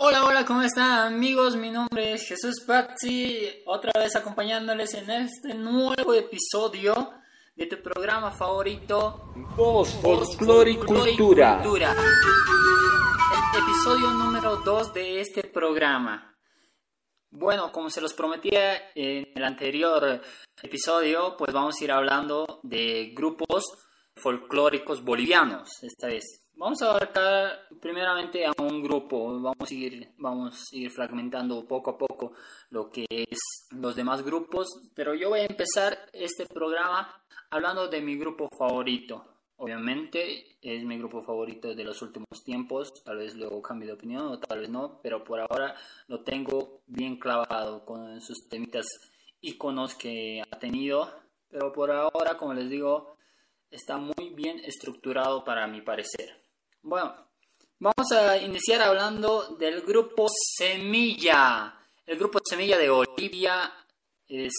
Hola, hola, ¿cómo están amigos? Mi nombre es Jesús Pazzi, otra vez acompañándoles en este nuevo episodio de tu programa favorito, Voz, Folclore y Cultura. Cultura. El episodio número 2 de este programa. Bueno, como se los prometía en el anterior episodio, pues vamos a ir hablando de grupos folclóricos bolivianos esta vez. Vamos a abarcar primeramente a un grupo, vamos a ir, vamos a ir fragmentando poco a poco lo que es los demás grupos, pero yo voy a empezar este programa hablando de mi grupo favorito. Obviamente es mi grupo favorito de los últimos tiempos, tal vez luego cambie de opinión o tal vez no, pero por ahora lo tengo bien clavado con sus temitas iconos que ha tenido, pero por ahora, como les digo, está muy bien estructurado para mi parecer. Bueno, vamos a iniciar hablando del grupo Semilla. El grupo Semilla de Bolivia es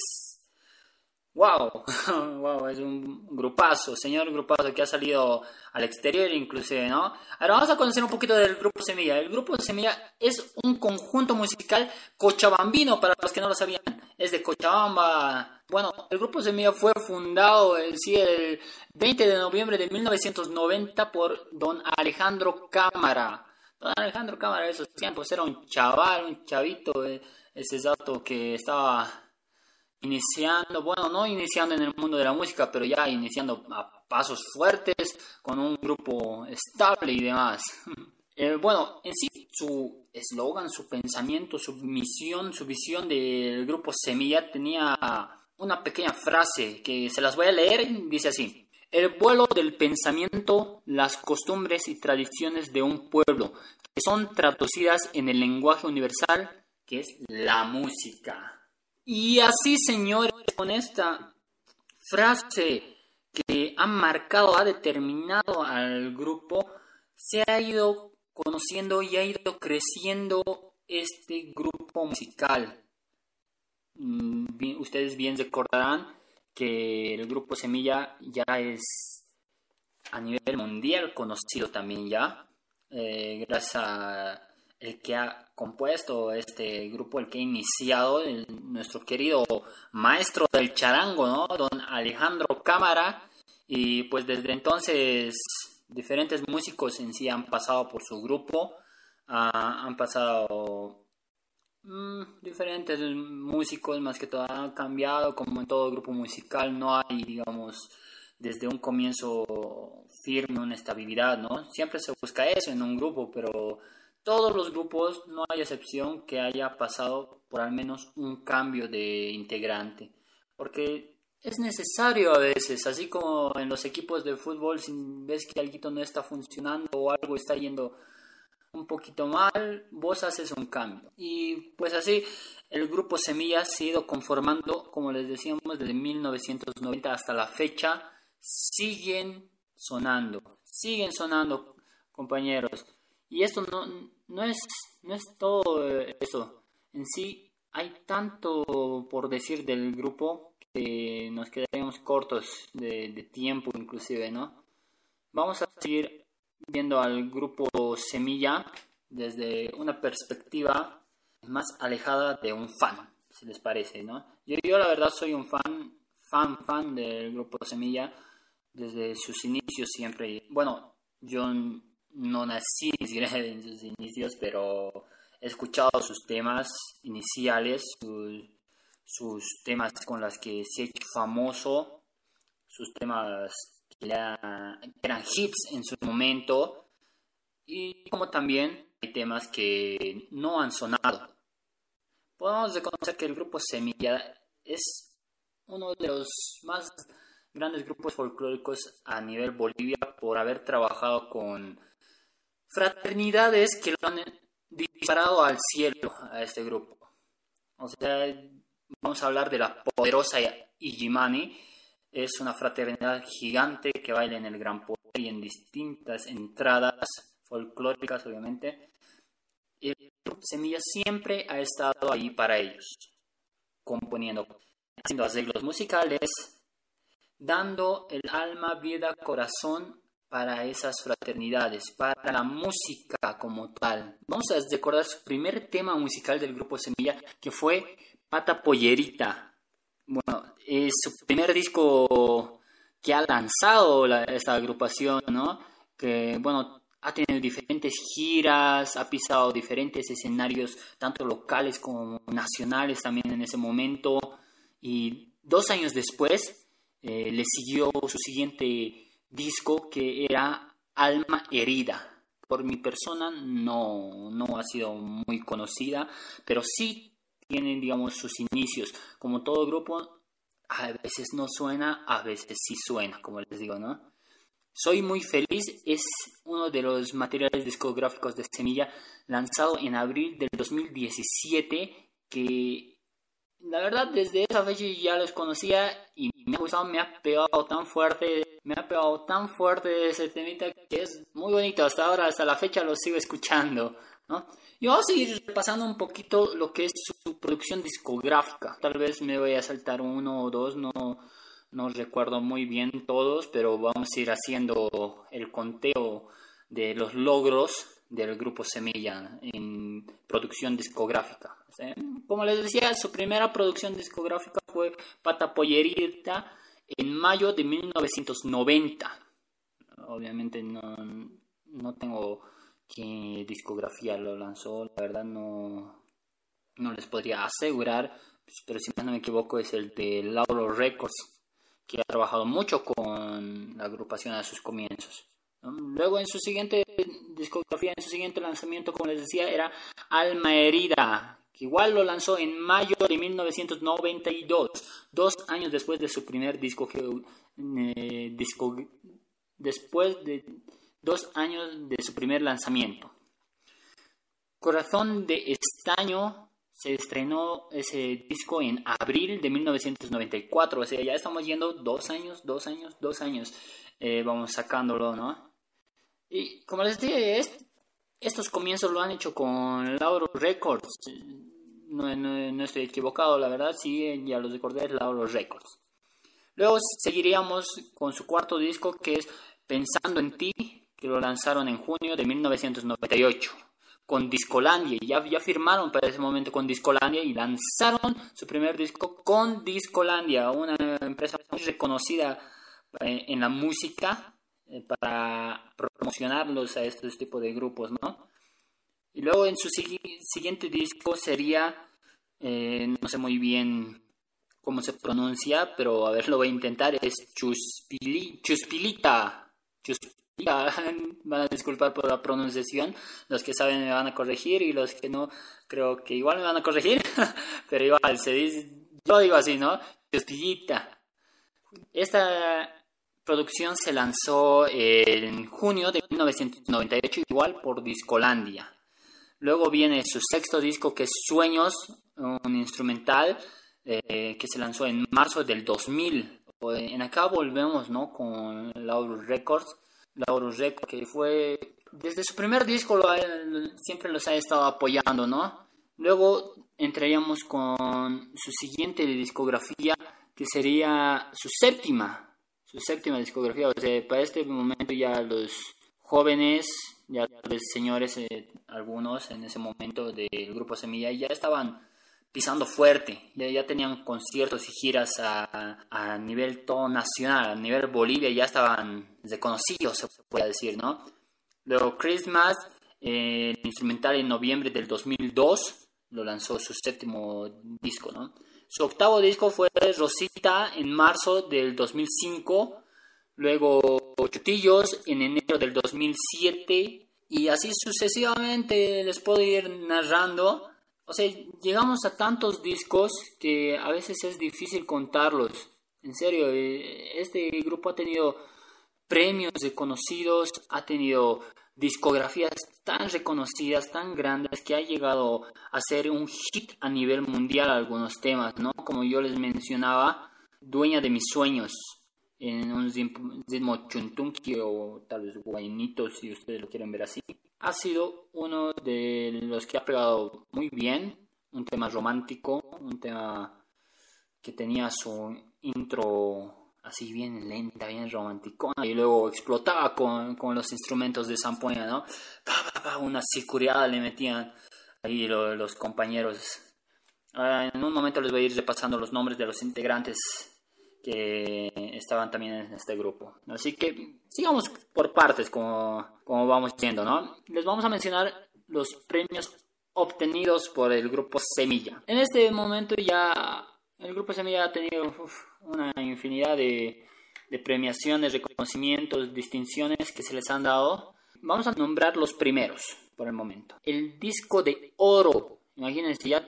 Wow, wow, es un grupazo, señor grupazo que ha salido al exterior inclusive, ¿no? Ahora vamos a conocer un poquito del grupo Semilla. El grupo Semilla es un conjunto musical cochabambino, para los que no lo sabían. Es de Cochabamba. Bueno, el grupo Semilla fue fundado sí, el 20 de noviembre de 1990 por don Alejandro Cámara. Don Alejandro Cámara de esos tiempos era un chaval, un chavito, eh, ese dato que estaba iniciando, bueno, no iniciando en el mundo de la música, pero ya iniciando a pasos fuertes, con un grupo estable y demás. Eh, bueno, en sí, su eslogan, su pensamiento, su misión, su visión del grupo Semilla tenía una pequeña frase que se las voy a leer, dice así. El vuelo del pensamiento, las costumbres y tradiciones de un pueblo, que son traducidas en el lenguaje universal, que es la música. Y así, señores, con esta frase que ha marcado, ha determinado al grupo, se ha ido conociendo y ha ido creciendo este grupo musical. Mm, ustedes bien recordarán que el grupo Semilla ya es a nivel mundial conocido también ya, eh, gracias a el que ha compuesto este grupo, el que ha iniciado, nuestro querido maestro del charango, ¿no? Don Alejandro Cámara. Y pues desde entonces diferentes músicos en sí han pasado por su grupo, ah, han pasado mm, diferentes músicos, más que todo han cambiado, como en todo grupo musical, no hay, digamos, desde un comienzo firme una estabilidad, ¿no? Siempre se busca eso en un grupo, pero todos los grupos, no hay excepción que haya pasado por al menos un cambio de integrante, porque es necesario a veces, así como en los equipos de fútbol, si ves que algo no está funcionando o algo está yendo un poquito mal, vos haces un cambio. Y pues así, el grupo Semilla se ha ido conformando, como les decíamos, desde 1990 hasta la fecha, siguen sonando, siguen sonando, compañeros. Y esto no, no, es, no es todo eso. En sí hay tanto por decir del grupo que nos quedaríamos cortos de, de tiempo inclusive, ¿no? Vamos a seguir viendo al grupo Semilla desde una perspectiva más alejada de un fan, si les parece, ¿no? Yo, yo la verdad soy un fan, fan, fan del grupo Semilla desde sus inicios siempre. Bueno, yo no nací en sus inicios, pero he escuchado sus temas iniciales, sus, temas con los que se ha hecho famoso, sus temas que, eran hits en su momento, y como también hay temas que no han sonado. Podemos reconocer que el grupo Semilla es uno de los más grandes grupos folclóricos a nivel Bolivia por haber trabajado con fraternidades que lo han disparado al cielo a este grupo. O sea, vamos a hablar de la poderosa Ijimani. Es una fraternidad gigante que baila en el Gran Poder y en distintas entradas folclóricas, obviamente. El grupo Semilla siempre ha estado ahí para ellos, componiendo, haciendo arreglos musicales, dando el alma, vida, corazón para esas fraternidades, para la música como tal. Vamos a recordar su primer tema musical del grupo Semilla, que fue Pata Pollerita. Bueno, es su primer disco que ha lanzado esta agrupación, ¿no? Que, bueno, ha tenido diferentes giras, ha pisado diferentes escenarios, tanto locales como nacionales también en ese momento. Y dos años después eh, le siguió su siguiente disco que era Alma Herida. Por mi persona no, no ha sido muy conocida, pero sí tienen, digamos, sus inicios. Como todo grupo, a veces no suena, a veces sí suena, como les digo, ¿no? Soy muy feliz es uno de los materiales discográficos de Semilla lanzado en abril del 2017 que la verdad desde esa fecha ya los conocía y me ha gustado, me ha pegado tan fuerte, me ha pegado tan fuerte ese temita que es muy bonito, hasta ahora, hasta la fecha lo sigo escuchando, ¿no? Y vamos a seguir repasando un poquito lo que es su producción discográfica, tal vez me voy a saltar uno o dos, no, no recuerdo muy bien todos, pero vamos a ir haciendo el conteo de los logros del grupo Semilla en producción discográfica. Como les decía, su primera producción discográfica fue Pata Pollerita en mayo de 1990. Obviamente no, no tengo qué discografía lo lanzó, la verdad no, no les podría asegurar, pero si no me equivoco es el de Lauro Records, que ha trabajado mucho con la agrupación a sus comienzos. Luego en su siguiente discografía, en su siguiente lanzamiento, como les decía, era Alma Herida, que igual lo lanzó en mayo de 1992, dos años después de su primer disco, eh, disco después de dos años de su primer lanzamiento. Corazón de Estaño se estrenó ese disco en abril de 1994, o sea, ya estamos yendo dos años, dos años, dos años, eh, vamos sacándolo, ¿no? Y como les dije, estos comienzos lo han hecho con Lauro Records. No, no, estoy equivocado, la verdad, sí, ya los recordé, Lauro Records. Luego seguiríamos con su cuarto disco que es Pensando en ti, que lo lanzaron en junio de 1998 con Discolandia. Ya, ya firmaron para ese momento con Discolandia y lanzaron su primer disco con Discolandia, una empresa muy reconocida eh, en la música eh, para promocionarlos a estos tipos de grupos, ¿no? Y luego en su siguiente disco sería, eh, no sé muy bien cómo se pronuncia, pero a ver, lo voy a intentar, es Chuspili, Chuspilita. Chuspilita, van a disculpar por la pronunciación, los que saben me van a corregir y los que no, creo que igual me van a corregir, pero igual se dice, yo digo así, ¿no? Chuspilita. Esta producción se lanzó en junio de 1998, igual por Discolandia. Luego viene su sexto disco que es Sueños, un instrumental eh, que se lanzó en marzo del 2000. En acá volvemos ¿no? con Laurus Records. Laurus Records que fue desde su primer disco siempre los ha estado apoyando, ¿no? Luego entraríamos con su siguiente discografía que sería su séptima, su séptima discografía. O sea, para este momento ya los jóvenes, ya los señores, eh, algunos en ese momento del grupo Semilla, ya estaban pisando fuerte, ya, ya tenían conciertos y giras a, a, nivel todo nacional, a nivel Bolivia ya estaban reconocidos, se puede decir, ¿no? Luego Christmas, eh, instrumental en noviembre del 2002, lo lanzó su séptimo disco, ¿no? Su octavo disco fue Rosita en marzo del 2005, luego Chutillos en enero del 2007 y así sucesivamente les puedo ir narrando. O sea, llegamos a tantos discos que a veces es difícil contarlos. En serio, eh, este grupo ha tenido premios reconocidos, ha tenido discografías tan reconocidas, tan grandes, que ha llegado a ser un hit a nivel mundial algunos temas, ¿no? Como yo les mencionaba, Dueña de mis sueños, en un ritmo o tal vez guainito, si ustedes lo quieren ver así. Ha sido uno de los que ha pegado muy bien, un tema romántico, un tema que tenía su intro así bien lenta, bien romántica, y luego explotaba con, con los instrumentos de zampoña, ¿no? Una sicuriada le metían ahí los compañeros. en un momento les voy a ir repasando los nombres de los integrantes que estaban también en este grupo. Así que sigamos por partes como, como vamos viendo, ¿no? Les vamos a mencionar los premios obtenidos por el grupo Semilla. En este momento ya el grupo Semilla ha tenido una infinidad de, de premiaciones, reconocimientos, distinciones que se les han dado. Vamos a nombrar los primeros por el momento. El disco de oro, imagínense, ya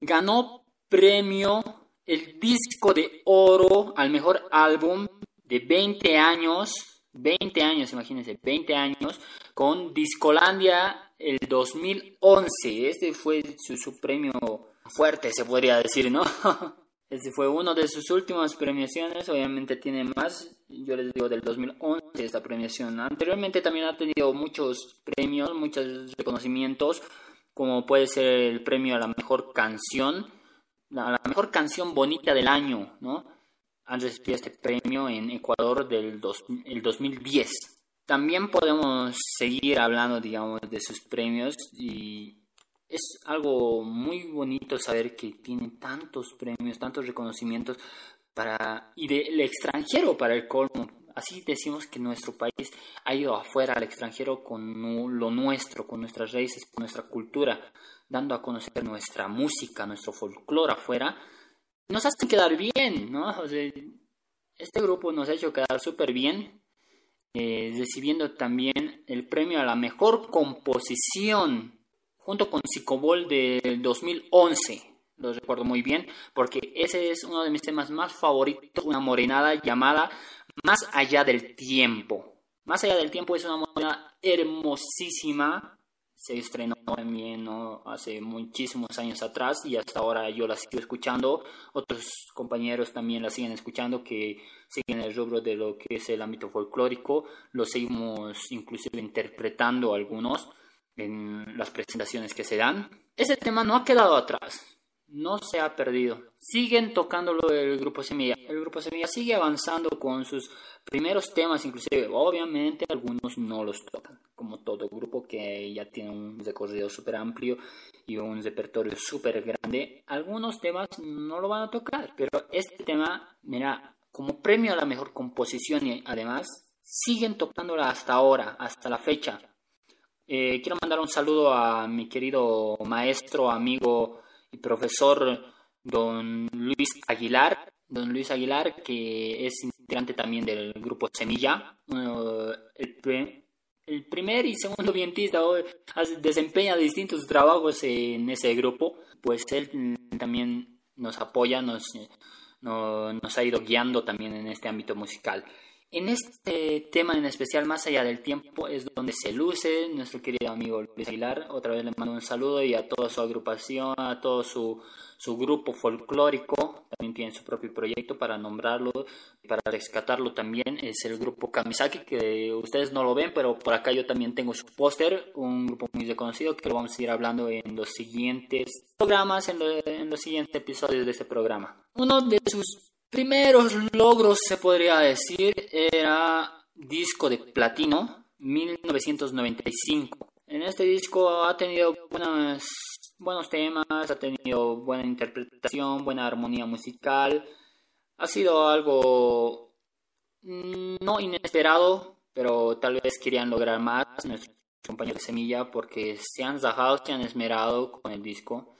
ganó premio el disco de oro al mejor álbum de 20 años, 20 años, imagínense, 20 años, con Discolandia el 2011. Este fue su, premio fuerte, se podría decir, ¿no? Este fue uno de sus últimas premiaciones, obviamente tiene más, yo les digo del 2011 esta premiación. Anteriormente también ha tenido muchos premios, muchos reconocimientos, como puede ser el premio a la mejor canción, la, mejor canción bonita del año, ¿no? Han recibido este premio en Ecuador del el 2010. También podemos seguir hablando, digamos, de sus premios y es algo muy bonito saber que tienen tantos premios, tantos reconocimientos para y del extranjero para el colmo. Así decimos que nuestro país ha ido afuera al extranjero con lo nuestro, con nuestras raíces, con nuestra cultura dando a conocer nuestra música, nuestro folclore afuera, nos hace quedar bien, ¿no? este grupo nos ha hecho quedar súper bien, eh, recibiendo también el premio a la mejor composición junto con Psicobol del 2011. Lo recuerdo muy bien porque ese es uno de mis temas más favoritos, una morenada llamada Más allá del tiempo. Más allá del tiempo es una morenada hermosísima se estrenó también hace muchísimos años atrás y hasta ahora yo la sigo escuchando. Otros compañeros también la siguen escuchando que siguen el rubro de lo que es el ámbito folclórico. Lo seguimos inclusive interpretando algunos en las presentaciones que se dan. Ese tema no ha quedado atrás no se ha perdido. Siguen tocándolo el grupo Semilla. El grupo Semilla sigue avanzando con sus primeros temas, inclusive obviamente algunos no los tocan, como todo grupo que ya tiene un recorrido súper amplio y un repertorio súper grande. Algunos temas no lo van a tocar, pero este tema, mira, como premio a la mejor composición y además siguen tocándola hasta ahora, hasta la fecha. Eh, quiero mandar un saludo a mi querido maestro, amigo, y profesor don Luis Aguilar, don Luis Aguilar, que es integrante también del grupo Semilla, el, primer y segundo vientista, desempeña distintos trabajos en ese grupo, pues él también nos apoya, nos, nos ha ido guiando también en este ámbito musical. En este tema en especial, más allá del tiempo, es donde se luce nuestro querido amigo Luis Aguilar. Otra vez le mando un saludo y a toda su agrupación, a todo su, su grupo folclórico. También tiene su propio proyecto para nombrarlo, para rescatarlo también. Es el grupo Kamisaki, que ustedes no lo ven, pero por acá yo también tengo su póster, un grupo muy reconocido que lo vamos a ir hablando en los siguientes programas, en, en los siguientes episodios de este programa. Uno de sus primeros logros, se podría decir, era disco de platino 1995. En este disco ha tenido buenos temas, ha tenido buena interpretación, buena armonía musical. Ha sido algo mm, no inesperado, pero tal vez querían lograr más nuestros compañeros de Semilla porque se han zajado, se han esmerado con el disco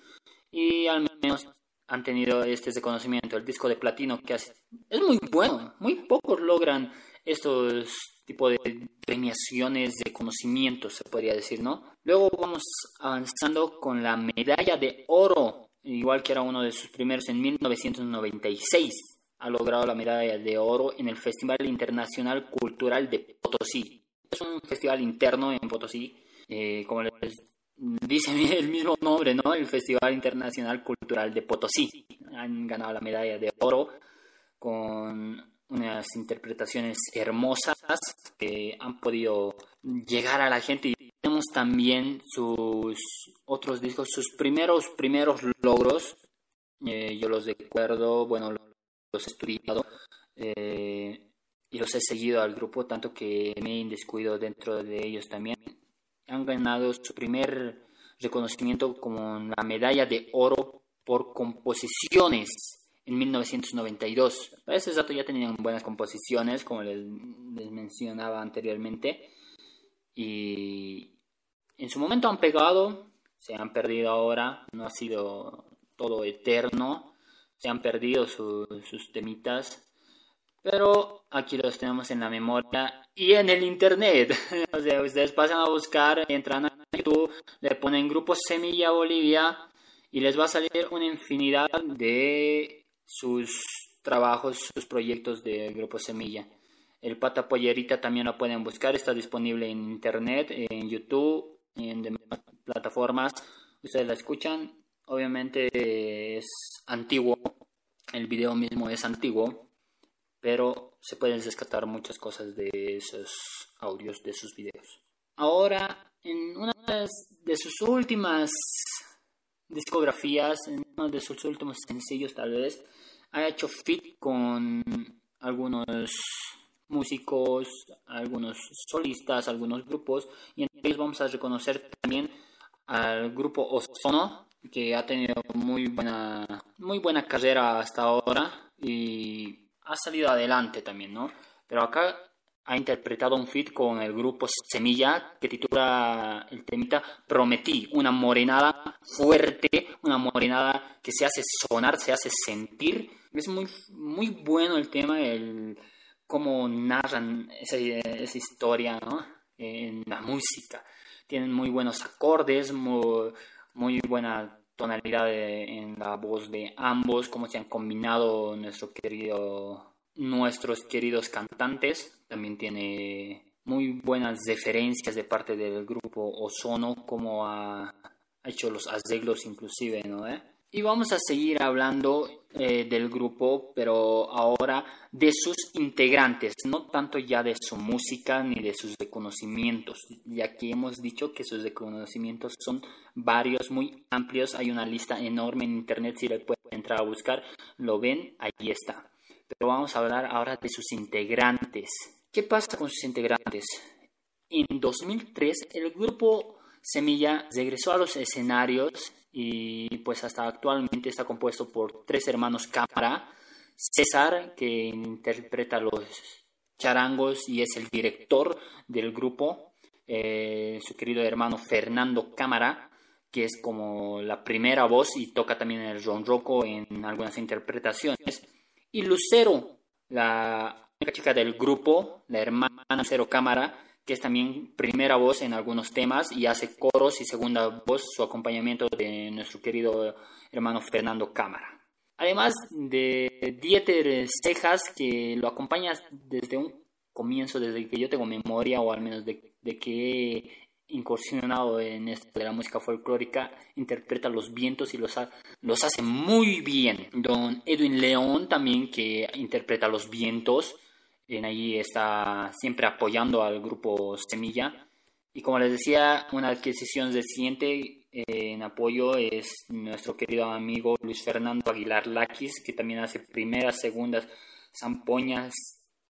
y al menos han tenido este reconocimiento, el disco de platino que hace, es muy bueno, muy pocos logran estos tipos de premiaciones de conocimiento, se podría decir, ¿no? Luego vamos avanzando con la medalla de oro, igual que era uno de sus primeros en 1996. Ha logrado la medalla de oro en el Festival Internacional Cultural de Potosí. Es un festival interno en Potosí, eh, como les dice el mismo nombre, ¿no? El Festival Internacional Cultural de Potosí. Han ganado la medalla de oro con unas interpretaciones hermosas que han podido llegar a la gente y tenemos también sus otros discos, sus primeros primeros logros. Eh, yo los recuerdo, bueno, los he estudiado. eh, y los he seguido al grupo, tanto que me he descuido dentro de ellos también. Han ganado su primer reconocimiento como la medalla de oro por composiciones en 1992. Para ese dato ya tenían buenas composiciones, como les, les mencionaba anteriormente. Y en su momento han pegado, se han perdido ahora, no ha sido todo eterno, se han perdido sus temitas, pero aquí los tenemos en la memoria y en el internet. o sea, ustedes pasan a buscar, entran a YouTube, le ponen Grupo Semilla Bolivia y les va a salir una infinidad de sus trabajos, sus proyectos de Grupo Semilla. El Pata Pollerita también lo pueden buscar, está disponible en internet, en YouTube, en plataformas. Ustedes la escuchan, obviamente es antiguo, el video mismo es antiguo, pero se pueden rescatar muchas cosas de esos audios, de sus videos. Ahora, en una de sus últimas discografías, en uno de sus últimos sencillos tal vez, ha hecho fit con algunos músicos, algunos solistas, algunos grupos, y en ellos vamos a reconocer también al grupo Ozono, que ha tenido muy buena, muy buena carrera hasta ahora y ha salido adelante también, ¿no? Pero acá ha interpretado un feat con el grupo Semilla que titula el temita Prometí, una morenada fuerte, una morenada que se hace sonar, se hace sentir. Es muy, muy bueno el tema, el cómo narran esa, esa historia ¿no? en la música. Tienen muy buenos acordes, muy, muy buena tonalidad en la voz de ambos, cómo se han combinado nuestro querido, nuestros queridos cantantes. También tiene muy buenas referencias de parte del grupo Ozono, como ha hecho los arreglos inclusive, ¿no? ¿Eh? Y vamos a seguir hablando eh, del grupo, pero ahora de sus integrantes, no tanto ya de su música ni de sus reconocimientos, ya que hemos dicho que sus reconocimientos son varios, muy amplios. Hay una lista enorme en internet, si le pueden entrar a buscar, lo ven, ahí está. Pero vamos a hablar ahora de sus integrantes. ¿Qué pasa con sus integrantes? En 2003 el grupo Semilla regresó a los escenarios y pues hasta actualmente está compuesto por tres hermanos cámara, César que interpreta los charangos y es el director del grupo, eh, su querido hermano Fernando Cámara, que es como la primera voz y toca también el ronroco en algunas interpretaciones, y Lucero, la chica del grupo, la hermana Lucero Cámara, que es también primera voz en algunos temas y hace coros y segunda voz su acompañamiento de nuestro querido hermano Fernando Cámara. Además de Dieter Cejas, que lo acompaña desde un comienzo, desde que yo tengo memoria, o al menos de, que he incursionado en esto la música folclórica, interpreta los vientos y los, los hace muy bien. Don Edwin León también, que interpreta los vientos, en ahí está siempre apoyando al grupo Semilla. Y como les decía, una adquisición reciente eh, en apoyo es nuestro querido amigo Luis Fernando Aguilar Laquis, que también hace primeras, segundas zampoñas.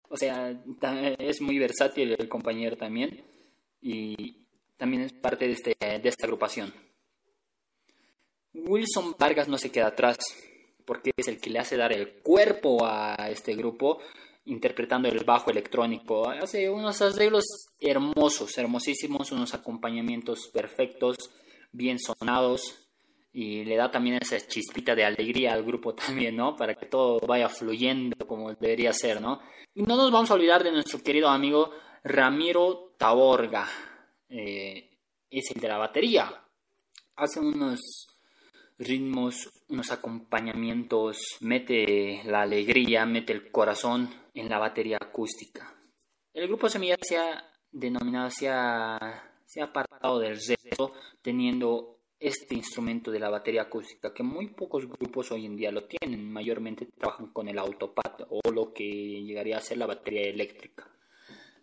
O sea, es muy versátil el compañero también. Y también es parte de, este, de esta agrupación. Wilson Vargas no se queda atrás, porque es el que le hace dar el cuerpo a este grupo interpretando el bajo electrónico. Hace unos arreglos hermosos, hermosísimos, unos acompañamientos perfectos, bien sonados y le da también esa chispita de alegría al grupo también, ¿no? Para que todo vaya fluyendo como debería ser, ¿no? No nos vamos a olvidar de nuestro querido amigo Ramiro Taborga, eh, es el de la batería. Hace unos ritmos, unos acompañamientos, mete la alegría, mete el corazón en la batería acústica. El grupo Semilla se ha denominado, se ha, se ha apartado del resto teniendo este instrumento de la batería acústica, que muy pocos grupos hoy en día lo tienen, mayormente trabajan con el autopad o lo que llegaría a ser la batería eléctrica.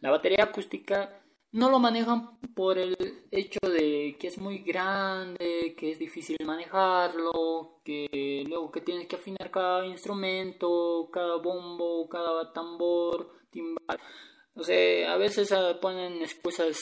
La batería acústica no lo manejan por el hecho de que es muy grande, que es difícil manejarlo, que luego que tienes que afinar cada instrumento, cada bombo, cada tambor, timbal. O sea, a veces ah, ponen excusas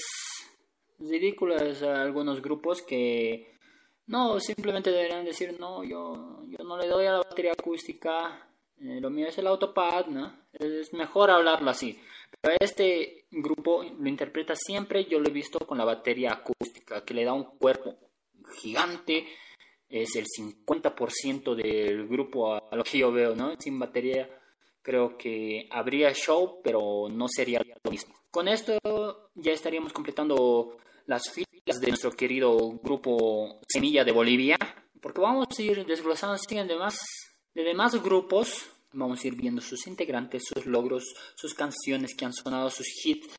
ridículas a algunos grupos que no, simplemente deberían decir, no, yo, yo no le doy a la batería acústica, eh, lo mío es el autopad, ¿no? Es mejor hablarlo así. Pero este grupo lo interpreta siempre, yo lo he visto con la batería acústica, que le da un cuerpo gigante, es el 50% del grupo a lo que yo veo, ¿no? Sin batería creo que habría show, pero no sería lo mismo. Con esto ya estaríamos completando las filas de nuestro querido grupo Semilla de Bolivia, porque vamos a ir desglosando así en demás, de demás grupos, vamos a ir viendo sus integrantes, sus logros, sus canciones que han sonado, sus hits,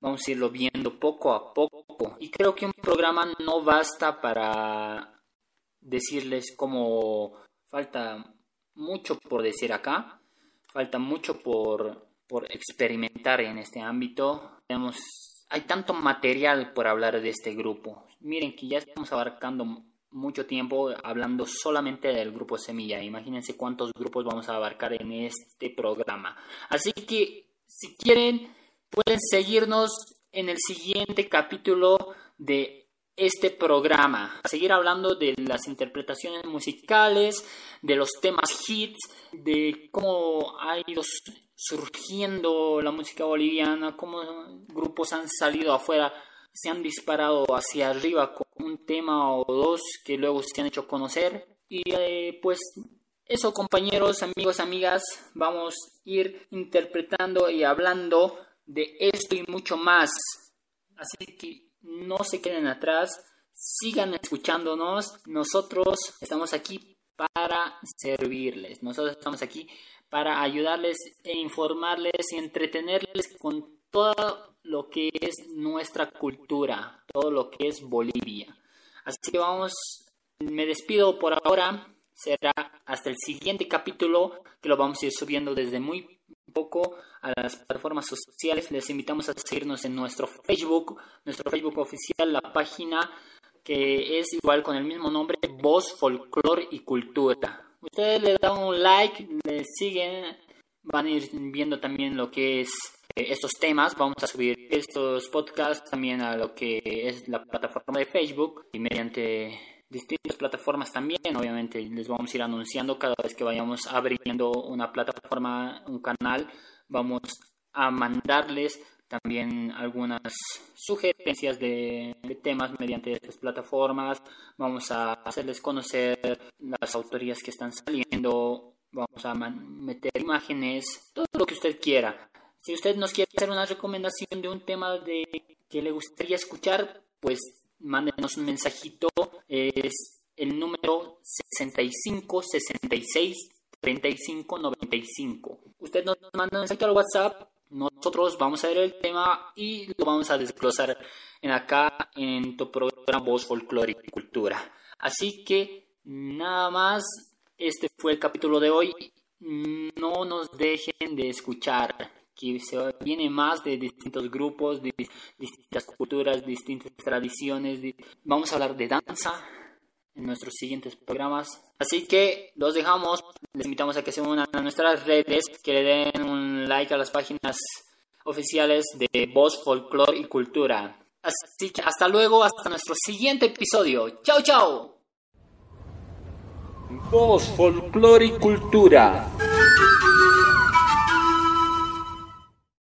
vamos a irlo viendo poco a poco. Y creo que un programa no basta para decirles cómo falta mucho por decir acá, falta mucho por, por experimentar en este ámbito. Tenemos hay tanto material por hablar de este grupo. Miren que ya estamos abarcando mucho tiempo hablando solamente del grupo Semilla. Imagínense cuántos grupos vamos a abarcar en este programa. Así que si quieren pueden seguirnos en el siguiente capítulo de este programa, seguir hablando de las interpretaciones musicales, de los temas hits, de cómo ha ido surgiendo la música boliviana, cómo grupos han salido afuera, se han disparado hacia arriba un tema o dos que luego se han hecho conocer. Y eh, pues eso compañeros, amigos, amigas, vamos a ir interpretando y hablando de esto y mucho más. Así que no se queden atrás, sigan escuchándonos. Nosotros estamos aquí para servirles. Nosotros estamos aquí para ayudarles e informarles y entretenerles con todo lo que es nuestra cultura, todo lo que es Bolivia. Así que vamos, me despido por ahora. Será hasta el siguiente capítulo que lo vamos a ir subiendo desde muy poco a las plataformas sociales. Les invitamos a seguirnos en nuestro Facebook, nuestro Facebook oficial, la página que es igual con el mismo nombre, Voz, Folklore y Cultura. Ustedes le dan un like, le siguen, van a ir viendo también lo que es estos temas. Vamos a subir estos podcasts también a lo que es la plataforma de Facebook y mediante distintas plataformas también. Obviamente les vamos a ir anunciando cada vez que vayamos abriendo una plataforma, un canal. Vamos a mandarles también algunas sugerencias de, temas mediante estas plataformas. Vamos a hacerles conocer las autorías que están saliendo. Vamos a meter imágenes, todo lo que usted quiera. Si usted nos quiere hacer una recomendación de un tema de que le gustaría escuchar, pues mándenos un mensajito. Es el número 65 66 35 95. Usted nos manda un mensaje al WhatsApp nosotros vamos a ver el tema y lo vamos a desglosar en acá en tu programa Voz Folclore y Cultura. Así que nada más, este fue el capítulo de hoy. No nos dejen de escuchar, que se viene más de distintos grupos, de distintas culturas, distintas tradiciones. Vamos a hablar de danza, en nuestros siguientes programas. Así que los dejamos, les invitamos a que se unan a nuestras redes, que le den un like a las páginas oficiales de Voz, Folklore y Cultura. Así que hasta luego, hasta nuestro siguiente episodio. Chao, chao. Voz, Folklore y Cultura.